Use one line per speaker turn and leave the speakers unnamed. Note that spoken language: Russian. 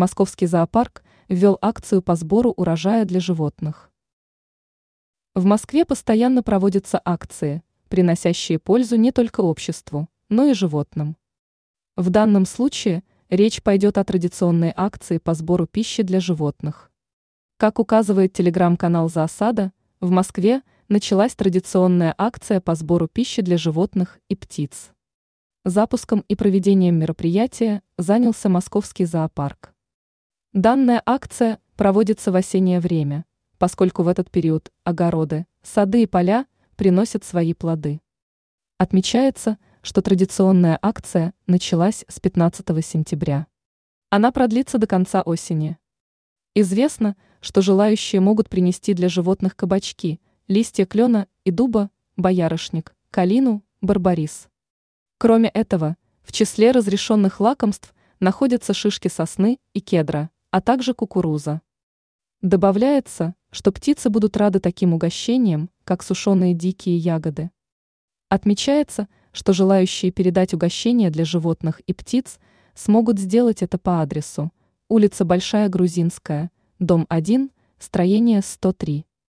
Московский зоопарк ввел акцию по сбору урожая для животных. В Москве постоянно проводятся акции, приносящие пользу не только обществу, но и животным. В данном случае речь пойдет о традиционной акции по сбору пищи для животных. Как указывает телеграм-канал «Заосада», в Москве началась традиционная акция по сбору пищи для животных и птиц. Запуском и проведением мероприятия занялся Московский зоопарк. Данная акция проводится в осеннее время, поскольку в этот период огороды, сады и поля приносят свои плоды. Отмечается, что традиционная акция началась с 15 сентября. Она продлится до конца осени. Известно, что желающие могут принести для животных кабачки, листья клена и дуба, боярышник, калину, барбарис. Кроме этого, в числе разрешенных лакомств находятся шишки сосны и кедра, а также кукуруза. Добавляется, что птицы будут рады таким угощениям, как сушеные дикие ягоды. Отмечается, что желающие передать угощения для животных и птиц смогут сделать это по адресу улица Большая Грузинская, дом 1, строение 103.